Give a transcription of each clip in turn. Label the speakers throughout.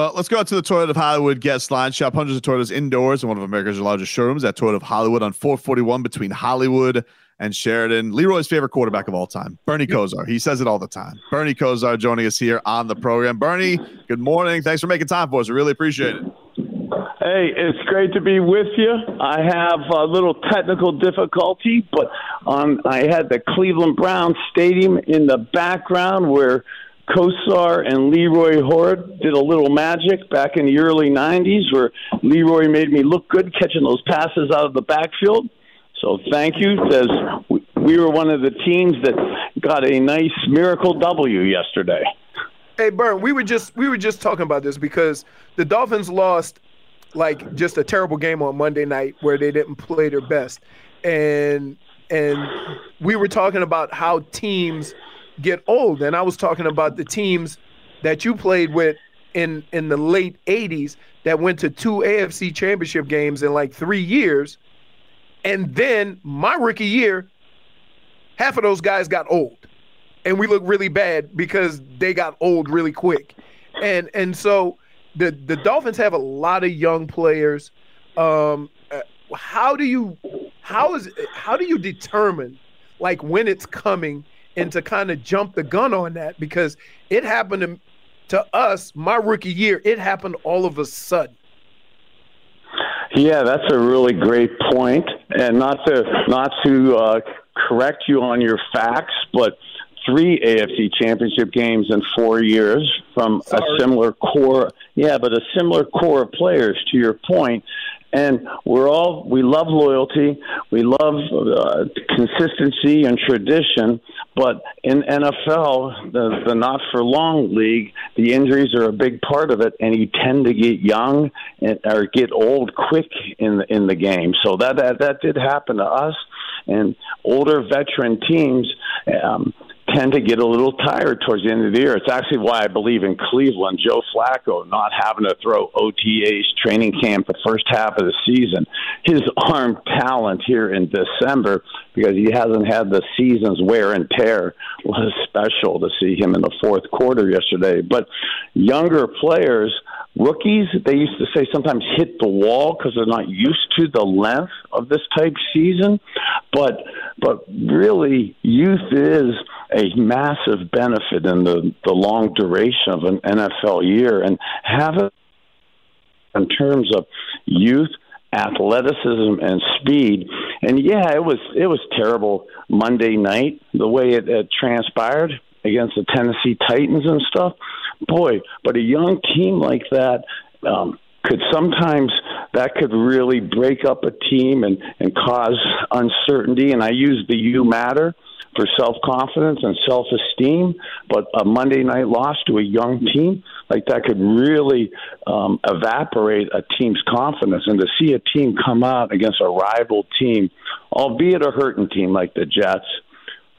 Speaker 1: Well, let's go out to the Toyota of Hollywood guest line. Shop hundreds of Toyotas indoors in one of America's largest showrooms at Toyota of Hollywood on 441 between Hollywood and Sheridan. Leroy's favorite quarterback of all time, Bernie Kosar. He says it all the time. Bernie Kosar joining us here on the program. Bernie, good morning. Thanks for making time for us. We really appreciate it.
Speaker 2: Hey, it's great to be with you. I have a little technical difficulty, but um, I had the Cleveland Browns Stadium in the background where Kosar and Leroy Hoard did a little magic back in the early 90s where Leroy made me look good catching those passes out of the backfield. So thank you. Says we were one of the teams that got a nice miracle W yesterday.
Speaker 3: Hey, Bern, we were just we were just talking about this because the Dolphins lost like just a terrible game on Monday night where they didn't play their best. And and we were talking about how teams get old and I was talking about the teams that you played with in in the late 80s that went to two AFC championship games in like 3 years. And then my rookie year half of those guys got old. And we look really bad because they got old really quick. And and so the the Dolphins have a lot of young players. Um, uh, how do you how is how do you determine like when it's coming and to kind of jump the gun on that because it happened to, to us my rookie year. It happened all of a sudden.
Speaker 2: Yeah, that's a really great point, and not to not to uh, correct you on your facts, but three AFC championship games in four years from Sorry. a similar core. Yeah, but a similar core of players, to your point. And we're all, we love loyalty, we love uh, consistency and tradition. But in NFL, the, the not for long league, the injuries are a big part of it, and you tend to get young and, or get old quick in the, in the game. So that, that, that did happen to us and older veteran teams um, tend to get a little tired towards the end of the year. It's actually why I believe in Cleveland, Joe Flacco not having to throw OTAs training camp the first half of the season. His arm talent here in December, because he hasn't had the season's wear and tear, was special to see him in the fourth quarter yesterday. But younger players – rookies they used to say sometimes hit the wall because they're not used to the length of this type season but but really youth is a massive benefit in the the long duration of an NFL year. And have it in terms of youth athleticism and speed. And yeah it was it was terrible Monday night the way it, it transpired against the Tennessee Titans and stuff. Boy, but a young team like that um, could sometimes that could really break up a team and and cause uncertainty. And I use the you matter for self confidence and self esteem. But a Monday night loss to a young team like that could really um, evaporate a team's confidence. And to see a team come out against a rival team, albeit a hurting team like the Jets,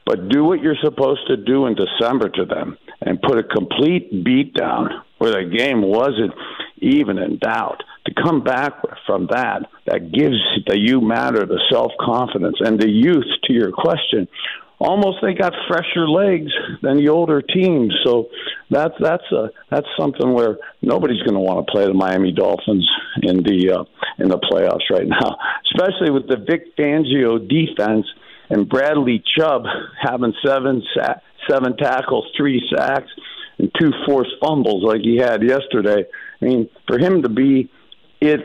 Speaker 2: but do what you're supposed to do in December to them and put a complete beat down where the game wasn't even in doubt. To come back from that, that gives the you matter the self confidence and the youth. To your question, almost they got fresher legs than the older teams. So that's that's a that's something where nobody's going to want to play the Miami Dolphins in the uh, in the playoffs right now, especially with the Vic Fangio defense and Bradley Chubb having seven sa- seven tackles, three sacks. and two forced fumbles like he had yesterday. I mean, for him to be it,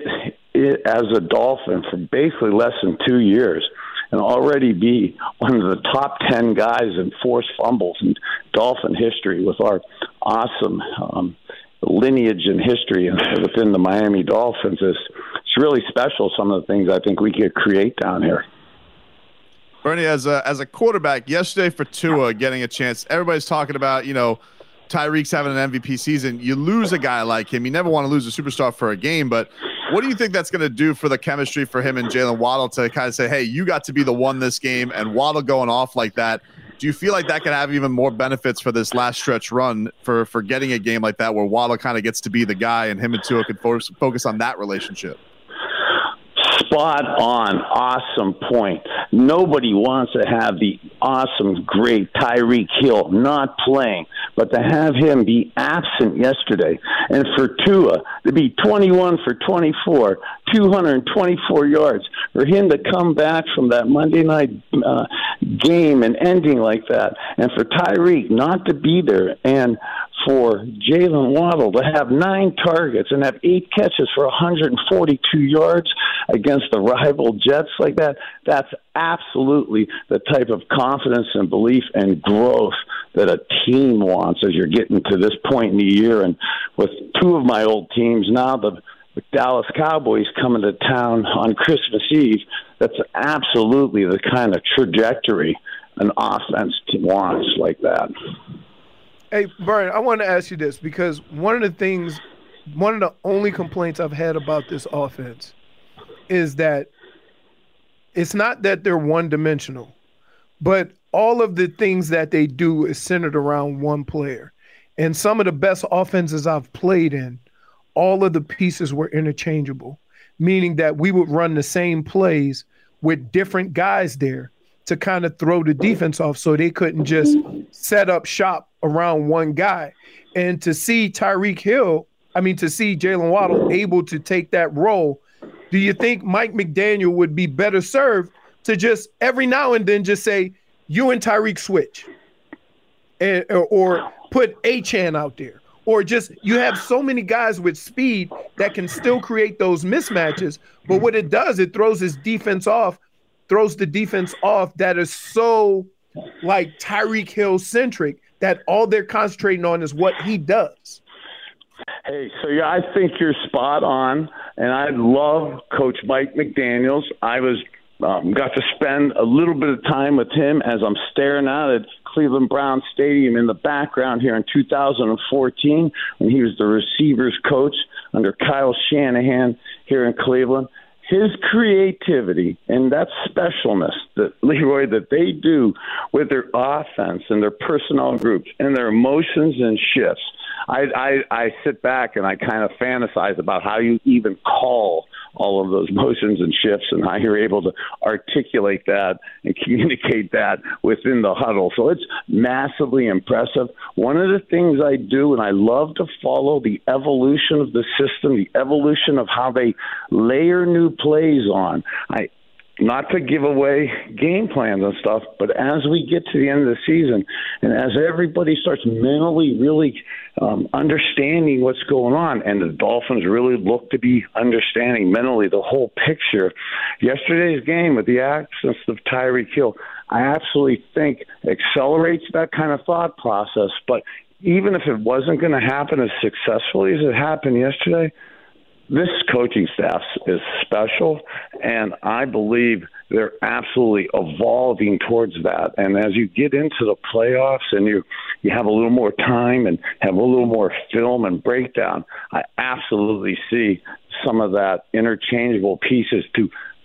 Speaker 2: it as a Dolphin for basically less than two years and already be one of the top 10 guys in forced fumbles in Dolphin history with our awesome um, lineage and history within the Miami Dolphins is it's really special. Some of the things I think we could create down here.
Speaker 1: Bernie, as a as a quarterback, yesterday for Tua getting a chance, everybody's talking about you know Tyreek's having an MVP season. You lose a guy like him. You never want to lose a superstar for a game, but what do you think that's going to do for the chemistry for him and Jalen Waddle to kind of say, hey, you got to be the one this game, and Waddle going off like that? Do you feel like that could have even more benefits for this last stretch run for for getting a game like that where Waddle kind of gets to be the guy and him and Tua can focus, focus on that relationship?
Speaker 2: Spot on. Awesome point. Nobody wants to have the awesome, great Tyreek Hill not playing, but to have him be absent yesterday and for Tua to be 21 for 24, 224 yards, for him to come back from that Monday night uh, game and ending like that, and for Tyreek not to be there, and for Jalen Waddle to have nine targets and have eight catches for 142 yards against the rival Jets like that, that's absolutely the type of confidence and belief and growth that a team wants as you're getting to this point in the year. And with two of my old teams now, the Dallas Cowboys coming to town on Christmas Eve, that's absolutely the kind of trajectory an offense wants like that.
Speaker 3: Hey, Brian, I want to ask you this because one of the things, one of the only complaints I've had about this offense is that it's not that they're one dimensional, but all of the things that they do is centered around one player. And some of the best offenses I've played in, all of the pieces were interchangeable, meaning that we would run the same plays with different guys there to kind of throw the defense off so they couldn't just set up shop around one guy. And to see Tyreek Hill, I mean, to see Jalen Waddle able to take that role, do you think Mike McDaniel would be better served to just every now and then just say, you and Tyreek switch? And, or, or put Achane out there. Or just you have so many guys with speed that can still create those mismatches. But what it does, it throws his defense off throws the defense off that is so like Tyreek Hill centric that all they're concentrating on is what he does.
Speaker 2: Hey, so yeah, I think you're spot on, and I love Coach Mike McDaniel's. I was um, got to spend a little bit of time with him as I'm staring out at Cleveland Brown Stadium in the background here in 2014 when he was the receivers coach under Kyle Shanahan here in Cleveland his creativity and that specialness that Leroy that they do with their offense and their personnel groups and their emotions and shifts. I I, I sit back and I kind of fantasize about how you even call all of those motions and shifts and how you're able to articulate that and communicate that within the huddle. So it's massively impressive. One of the things I do, and I love to follow the evolution of the system, the evolution of how they layer new plays on. I not to give away game plans and stuff, but as we get to the end of the season and as everybody starts mentally really um, understanding what's going on, and the Dolphins really look to be understanding mentally the whole picture. Yesterday's game with the absence of Tyreek Hill, I absolutely think accelerates that kind of thought process. But even if it wasn't going to happen as successfully as it happened yesterday, this coaching staff is special, and I believe they're absolutely evolving towards that. And as you get into the playoffs and you you have a little more time and have a little more film and breakdown, I absolutely see some of that interchangeable pieces to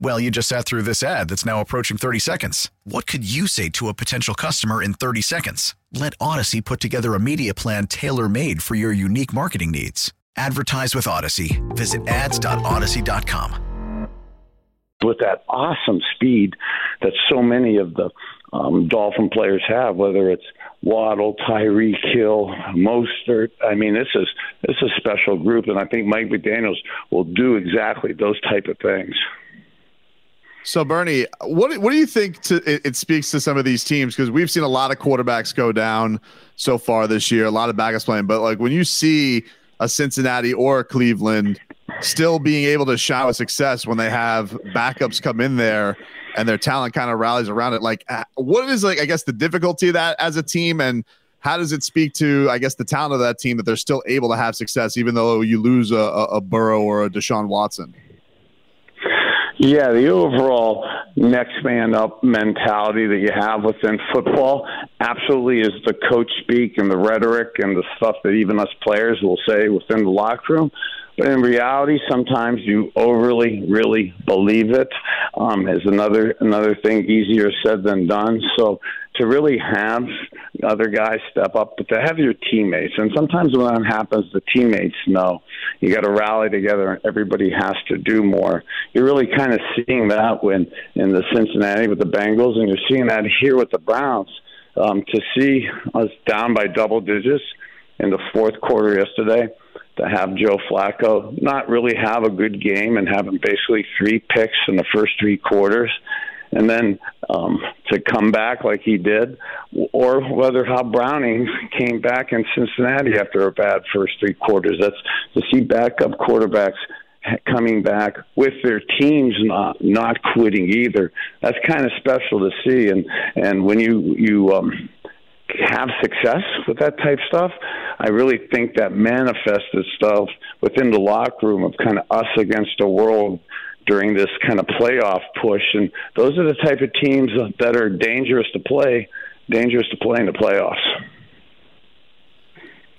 Speaker 4: Well, you just sat through this ad that's now approaching 30 seconds. What could you say to a potential customer in 30 seconds? Let Audacy put together a media plan tailor made for your unique marketing needs. Advertise with Audacy. Visit ads.audacy.com.
Speaker 2: with that awesome speed that so many of the um, Dolphin players have, whether it's Waddle, Tyreek Hill, Mostert. I mean, this is this is a special group, and I think Mike McDaniel's will do exactly those type of things.
Speaker 1: So Bernie, what what do you think? To, it, it speaks to some of these teams because we've seen a lot of quarterbacks go down so far this year, a lot of backups playing. But like when you see a Cincinnati or a Cleveland still being able to shower success when they have backups come in there and their talent kind of rallies around it, like what is like I guess the difficulty of that as a team and how does it speak to I guess the talent of that team that they're still able to have success even though you lose a, a, a Burrow or a Deshaun Watson?
Speaker 2: Yeah, the overall next man up mentality that you have within football absolutely is the coach speak and the rhetoric and the stuff that even us players will say within the locker room. But in reality, sometimes you overly, really believe it. Um, is another another thing easier said than done. So to really have other guys step up, but to have your teammates, and sometimes when that happens, the teammates know you got to rally together, and everybody has to do more. You're really kind of seeing that when in the Cincinnati with the Bengals, and you're seeing that here with the Browns. Um, to see us down by double digits in the fourth quarter yesterday to have Joe Flacco not really have a good game and have him basically three picks in the first three quarters, and then um, to come back like he did, or whether how Browning came back in Cincinnati after a bad first three quarters. That's to see backup quarterbacks coming back with their teams not not quitting either. That's kind of special to see, and and when you you um, have success with that type stuff, I really think that manifests itself within the locker room of kind of us against the world during this kind of playoff push. And those are the type of teams that are dangerous to play, dangerous to play in the playoffs.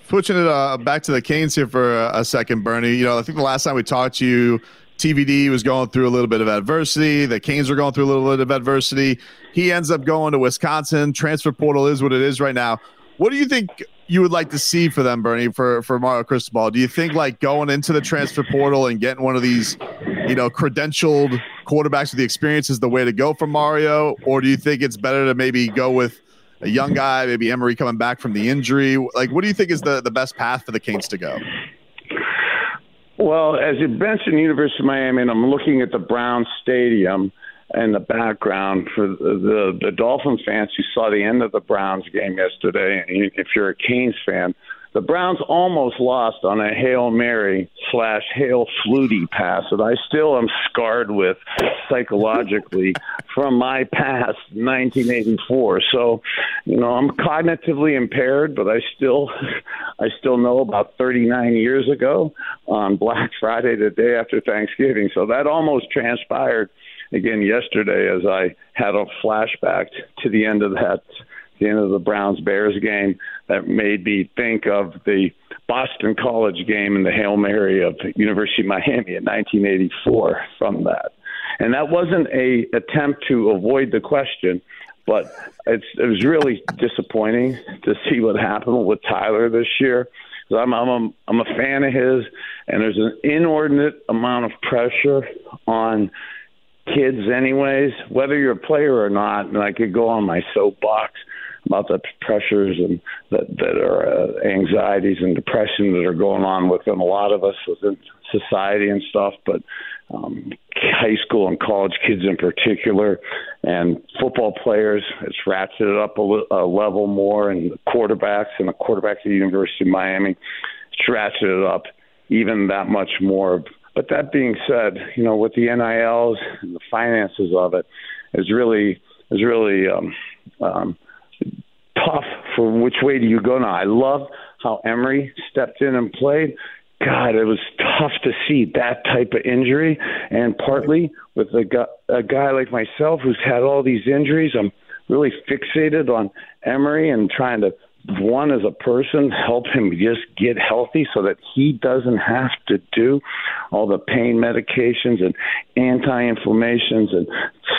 Speaker 1: Switching it uh, back to the Canes here for a, a second, Bernie. You know, I think the last time we talked to you, TVD was going through a little bit of adversity. The Canes were going through a little bit of adversity. He ends up going to Wisconsin. Transfer portal is what it is right now. What do you think you would like to see for them, Bernie, for for Mario Cristobal? Do you think like going into the transfer portal and getting one of these, you know, credentialed quarterbacks with the experience is the way to go for Mario, or do you think it's better to maybe go with a young guy, maybe Emery coming back from the injury? Like, what do you think is the the best path for the Canes to go?
Speaker 2: Well, as you mentioned, University of Miami, and I'm looking at the Brown Stadium in the background for the, the the Dolphin fans who saw the end of the Browns game yesterday. And if you're a Canes fan, the Browns almost lost on a Hail Mary slash Hail Flutie pass that I still am scarred with psychologically from my past 1984. So, you know, I'm cognitively impaired, but I still I still know about 39 years ago on Black Friday, the day after Thanksgiving. So that almost transpired again yesterday as I had a flashback to the end of that the end of the Browns Bears game that made me think of the Boston College game and the Hail Mary of University of Miami in 1984 from that. And that wasn't a attempt to avoid the question, but it's, it was really disappointing to see what happened with Tyler this year. I'm, I'm, a, I'm a fan of his, and there's an inordinate amount of pressure on kids, anyways, whether you're a player or not. And I could go on my soapbox about the pressures and that that are uh, anxieties and depression that are going on within a lot of us within society and stuff. But um, high school and college kids in particular, and football players, it's ratcheted up a, a level more, and the quarterbacks and the quarterback at the University of Miami, it's ratcheted up even that much more. But that being said, you know, with the NILs and the finances of it, is really is really um, um, tough for which way do you go now. I love how Emery stepped in and played. God, it was tough to see that type of injury, and partly with a guy, a guy like myself who's had all these injuries, I'm really fixated on Emery and trying to one as a person help him just get healthy so that he doesn't have to do all the pain medications and anti-inflammations and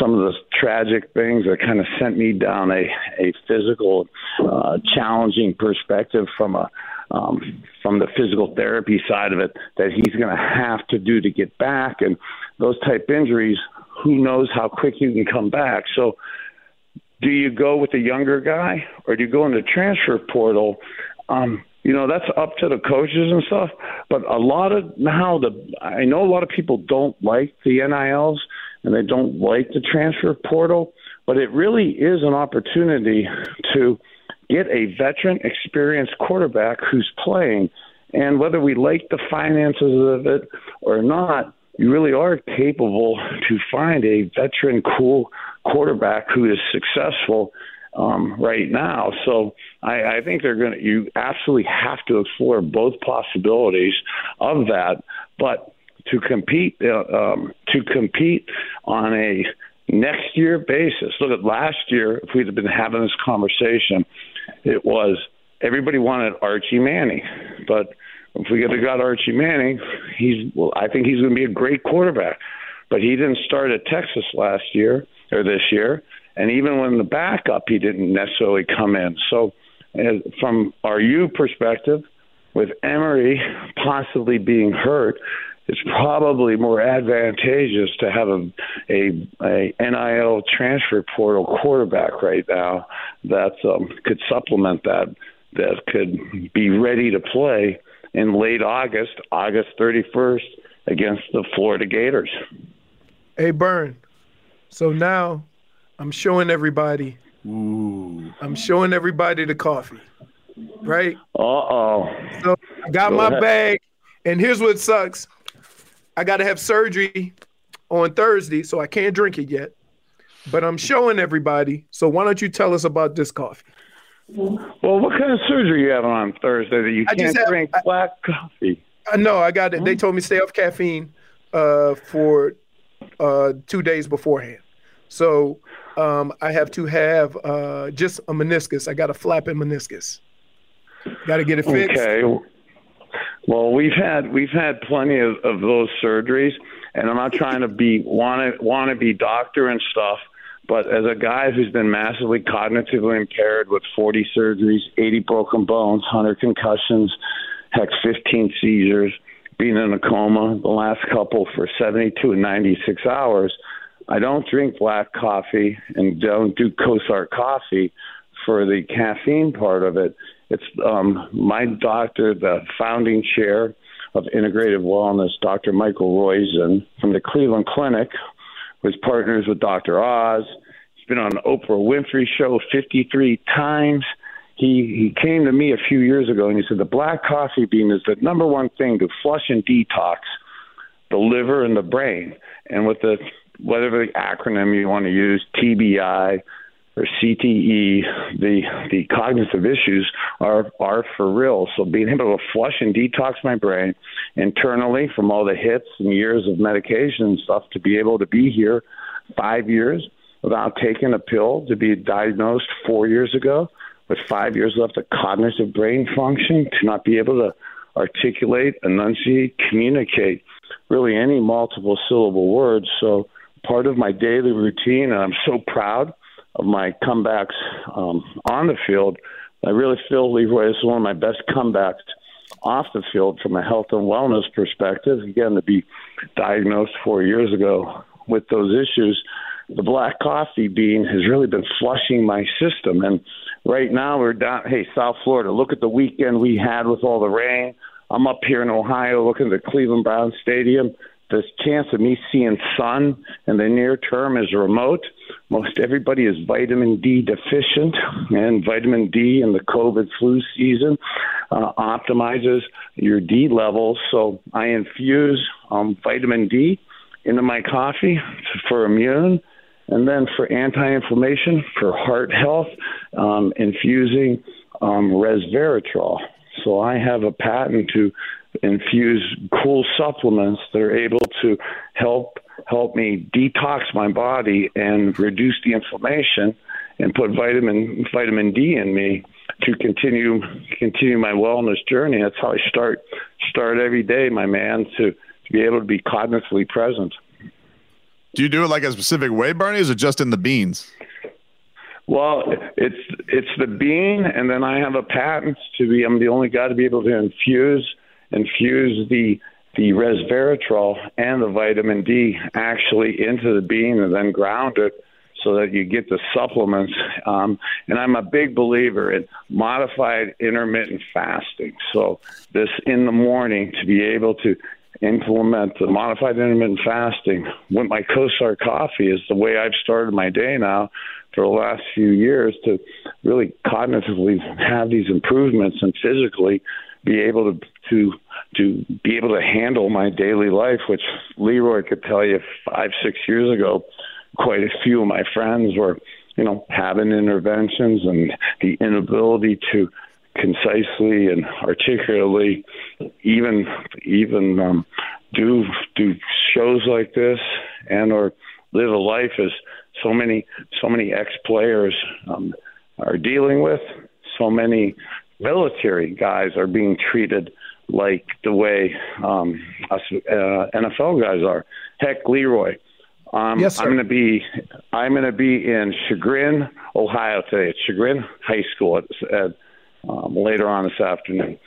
Speaker 2: some of the tragic things that kind of sent me down a a physical uh, challenging perspective from a um, from the physical therapy side of it that he's going to have to do to get back and those type injuries who knows how quick you can come back. So do you go with the younger guy or do you go in the transfer portal? Um, you know, that's up to the coaches and stuff. But a lot of now the I know a lot of people don't like the NILs and they don't like the transfer portal, but it really is an opportunity to get a veteran, experienced quarterback who's playing. And whether we like the finances of it or not, you really are capable to find a veteran, cool quarterback who is successful um, right now. So I, I think they're going to. You absolutely have to explore both possibilities of that. But to compete, uh, um, to compete on a next year basis. Look at last year. If we'd have been having this conversation, it was everybody wanted Archie Manning, but if we get a guy Archie Manning, he's well, I think he's going to be a great quarterback. But he didn't start at Texas last year or this year, and even when the backup, he didn't necessarily come in. So, from our U perspective, with Emery possibly being hurt, it's probably more advantageous to have a, a, a NIL transfer portal quarterback right now that um, could supplement that, that could be ready to play in late August, August 31st, against the Florida Gators.
Speaker 3: Hey, Burn. So now I'm showing everybody.
Speaker 1: Ooh.
Speaker 3: I'm showing everybody the coffee, right?
Speaker 2: Uh oh.
Speaker 3: So I got Go my ahead. bag, and here's what sucks. I got to have surgery on Thursday, so I can't drink it yet. But I'm showing everybody. So why don't you tell us about this coffee?
Speaker 2: Well, what kind of surgery you having on Thursday that you I can't have, drink I, black coffee?
Speaker 3: I know. I got it. They told me stay off caffeine uh, for uh, two days beforehand. So um, I have to have uh, just a meniscus. I got a flapping meniscus. Got to get it fixed.
Speaker 2: Okay. Well, we've had we've had plenty of, of those surgeries, and I'm not trying to be want to be doctor and stuff. But as a guy who's been massively cognitively impaired with 40 surgeries, 80 broken bones, 100 concussions, heck, 15 seizures, being in a coma the last couple for 72 and 96 hours, I don't drink black coffee and don't do Kosar coffee for the caffeine part of it. It's um, my doctor, the founding chair of integrative wellness, Dr. Michael Roizen from the Cleveland Clinic, was partners with Dr. Oz. He's been on the Oprah Winfrey Show 53 times. He he came to me a few years ago and he said the black coffee bean is the number one thing to flush and detox the liver and the brain. And with the whatever the acronym you want to use, TBI or CTE, the the cognitive issues are are for real. So being able to flush and detox my brain internally from all the hits and years of medication and stuff to be able to be here five years without taking a pill to be diagnosed four years ago with five years left of cognitive brain function to not be able to articulate, enunciate, communicate really any multiple syllable words. So part of my daily routine, and I'm so proud of my comebacks um, on the field. I really feel Leroy is one of my best comebacks off the field from a health and wellness perspective. Again, to be diagnosed four years ago with those issues the black coffee bean has really been flushing my system. And right now we're down. Hey, South Florida, look at the weekend we had with all the rain. I'm up here in Ohio looking at the Cleveland Brown Stadium. The chance of me seeing sun in the near term is remote. Most everybody is vitamin D deficient, and vitamin D in the COVID flu season uh, optimizes your D levels. So I infuse um, vitamin D into my coffee for immune and then for anti-inflammation, for heart health, um, infusing um, resveratrol. So I have a patent to infuse cool supplements that are able to help help me detox my body and reduce the inflammation and put vitamin vitamin D in me to continue continue my wellness journey. That's how I start start every day, my man, to, to be able to be cognitively present.
Speaker 1: Do you do it like a specific way, Bernie? Or is it just in the beans?
Speaker 2: Well, it's it's the bean, and then I have a patent to be. I'm the only guy to be able to infuse infuse the the resveratrol and the vitamin D actually into the bean, and then ground it so that you get the supplements. Um, and I'm a big believer in modified intermittent fasting. So this in the morning to be able to implement the modified intermittent fasting. With my Kosar coffee is the way I've started my day now for the last few years to really cognitively have these improvements and physically be able to to to be able to handle my daily life, which Leroy could tell you five six years ago, quite a few of my friends were you know having interventions and the inability to concisely and articulately even even um, do do shows like this and or live a life as so many so many ex players um, are dealing with so many military guys are being treated like the way um, us uh, NFL guys are. Heck, Leroy. Um,
Speaker 3: yes, sir.
Speaker 2: I'm going to be I'm going to be in Chagrin, Ohio today. at Chagrin High School at, at um, later on this afternoon.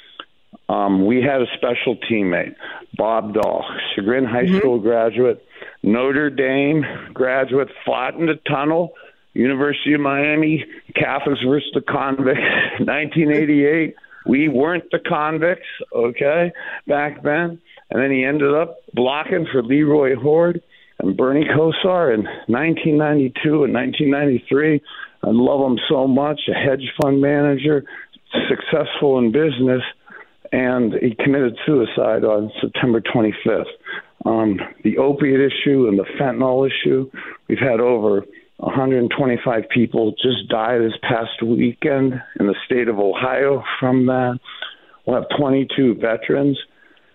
Speaker 2: Um, we had a special teammate, Bob Dahl, Chagrin High
Speaker 3: Mm-hmm.
Speaker 2: School graduate, Notre Dame graduate, fought in the tunnel, University of Miami, Catholics versus the convicts, 1988. We weren't the convicts, okay, back then. And then he ended up blocking for Leroy Hoard and Bernie Kosar in 1992 and 1993. I love him so much, a hedge fund manager, successful in business, and he committed suicide on September 25th. Um, the opiate issue and the fentanyl issue, we've had over 125 people just die this past weekend in the state of Ohio from that. We'll have 22 veterans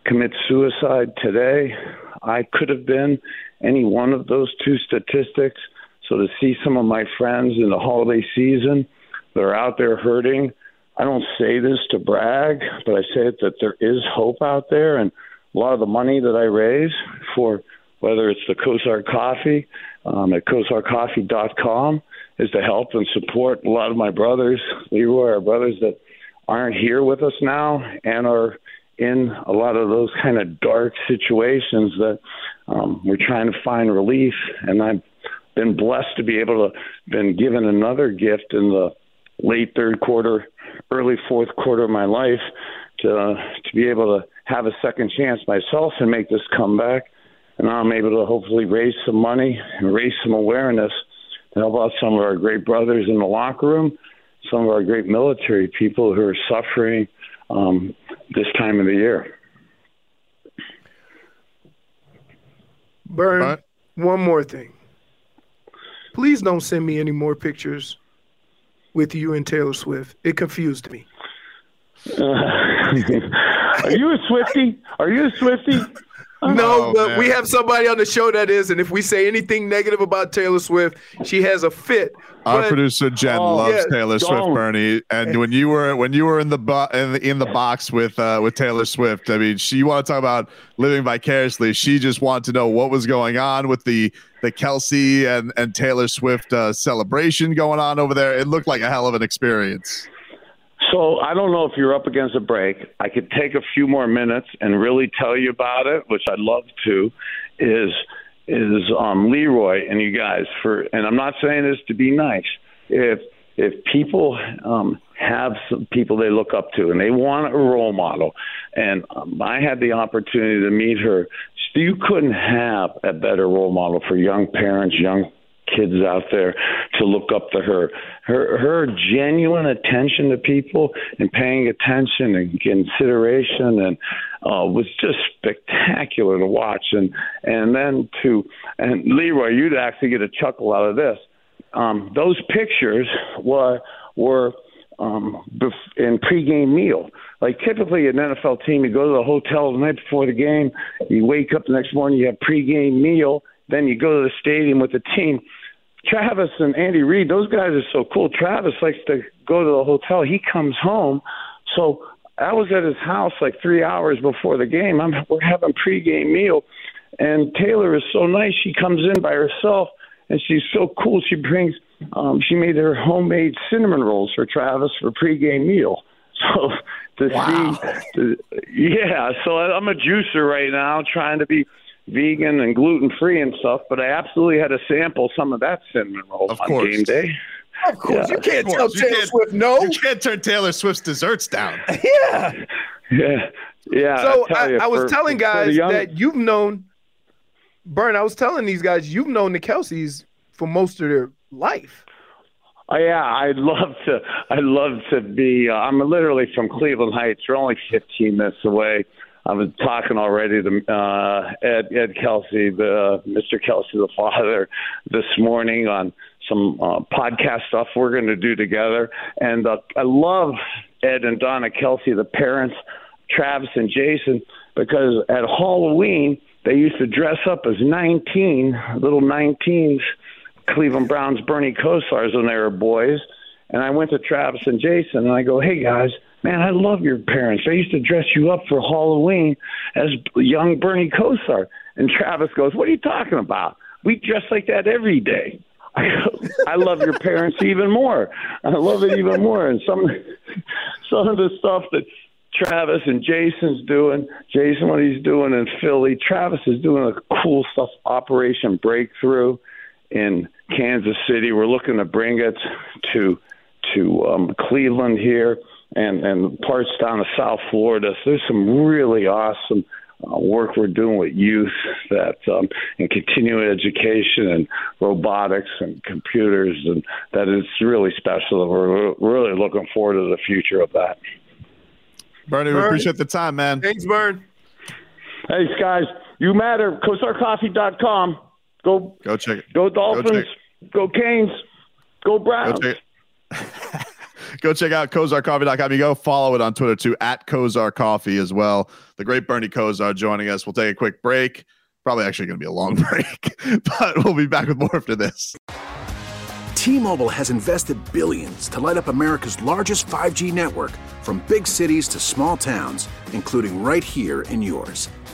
Speaker 2: commit suicide today. I could have been any one of those two statistics. So to see some of my friends in the holiday season that are out there hurting, I don't say this to brag, but I say it that there is hope out there. And a lot of the money that I raise for whether it's the Kosar Coffee um, at kosarcoffee.com is to help and support a lot of my brothers, Leroy, our brothers that aren't here with us now and are in a lot of those kind of dark situations that um, we're trying to find relief. And I've been blessed to be able to been given another gift in the late third quarter, early fourth quarter of my life to to be able to have a second chance myself and make this comeback. And now I'm able to hopefully raise some money and raise some awareness to help out some of our great brothers in the locker room, some of our great military people who are suffering um, this time of the year.
Speaker 3: Burn.
Speaker 1: Right.
Speaker 3: One more thing. Please don't send me any more pictures with you and Taylor Swift. It confused me.
Speaker 2: are you a Swifty? Are you a Swifty?
Speaker 3: No,
Speaker 1: Oh,
Speaker 3: but
Speaker 1: man.
Speaker 3: we have somebody on the show that is, and if we say anything negative about Taylor Swift, she has a fit.
Speaker 1: Our
Speaker 3: But-
Speaker 1: producer Jen
Speaker 2: Oh,
Speaker 1: loves
Speaker 3: yeah,
Speaker 1: Taylor Swift,
Speaker 2: don't.
Speaker 1: Bernie. And when you were when you were in the bo- in the, in the box with uh, with Taylor Swift, I mean, she want to talk about living vicariously. She just wanted to know what was going on with the the Kelce and and Taylor Swift uh, celebration going on over there. It looked like a hell of an experience.
Speaker 2: So I don't know if you're up against a break. I could take a few more minutes and really tell you about it, which I'd love to. Is is um, Leroy and you guys for, and I'm not saying this to be nice. If if people um, have some people they look up to and they want a role model, and um, I had the opportunity to meet her, you couldn't have a better role model for young parents, young kids out there to look up to her. Her her genuine attention to people and paying attention and consideration and uh, was just spectacular to watch. And and then to and Leroy, you'd actually get a chuckle out of this. Um, those pictures were were um, in pregame meal. Like typically an NFL team, you go to the hotel the night before the game, you wake up the next morning, you have pregame meal, then you go to the stadium with the team. Travis and Andy Reid, those guys are so cool. Travis likes to go to the hotel. He comes home. So I was at his house like three hours before the game. I'm we're having pregame meal, and Taylor is so nice. She comes in by herself, and she's so cool. She brings, um, she made her homemade cinnamon rolls for Travis for pregame meal. So to
Speaker 1: Wow.
Speaker 2: see, to, yeah. So I'm a juicer right now, trying to be vegan and gluten free and stuff. But I absolutely had to sample some of that cinnamon roll
Speaker 1: Of
Speaker 2: on
Speaker 1: course.
Speaker 2: game day.
Speaker 3: Of course,
Speaker 2: Yeah.
Speaker 3: you can't
Speaker 1: Of
Speaker 3: tell
Speaker 1: course, you
Speaker 3: Taylor
Speaker 1: can't-
Speaker 3: Swift no.
Speaker 1: You can't turn Taylor Swift's desserts down.
Speaker 3: Yeah.
Speaker 2: Yeah, yeah.
Speaker 3: So
Speaker 2: tell
Speaker 3: I,
Speaker 2: you,
Speaker 3: I was
Speaker 2: for-
Speaker 3: telling guys
Speaker 2: young-
Speaker 3: that you've known, Burn. I was telling these guys you've known the Kelces for most of their life.
Speaker 2: Oh, yeah, I'd love to. I'd love to be. Uh, I'm literally from Cleveland Heights. We're only 15 minutes away. I was talking already to uh, Ed Ed Kelce, the Mr. Kelce, the father, this morning on some uh, podcast stuff we're going to do together. And uh, I love Ed and Donna Kelce, the parents, Travis and Jason, because at Halloween they used to dress up as 19 little 19s Cleveland Browns Bernie Kosars when they were boys. And I went to Travis and Jason and I go, Hey guys, man, I love your parents. They used to dress you up for Halloween as young Bernie Kosar. And Travis goes, What are you talking about? We dress like that every day. I, go, I love your parents even more. I love it even more. And some some of the stuff that Travis and Jason's doing, Jason what he's doing in Philly, Travis is doing a cool stuff, Operation Breakthrough in Kansas City. We're looking to bring it to to um, Cleveland here and and parts down in South Florida. So there's some really awesome uh, work we're doing with youth that um, in continuing education and robotics and computers, and that is really special. We're really looking forward to the future of that.
Speaker 1: Bernie, we appreciate the time, man.
Speaker 3: Thanks, Burn.
Speaker 2: Hey guys, you matter. KosarCoffee.com. Go
Speaker 1: Go check it.
Speaker 2: go Dolphins. Go, Canes. Go
Speaker 1: Go
Speaker 2: Browns.
Speaker 1: check it. Go check out KosarCoffee.com. You go follow it on Twitter too, at Kosar Coffee as well. The great Bernie Kosar joining us. We'll take a quick break. Probably actually going to be a long break, but we'll be back with more after this.
Speaker 5: T-Mobile has invested billions to light up America's largest 5G network from big cities to small towns, including right here in yours.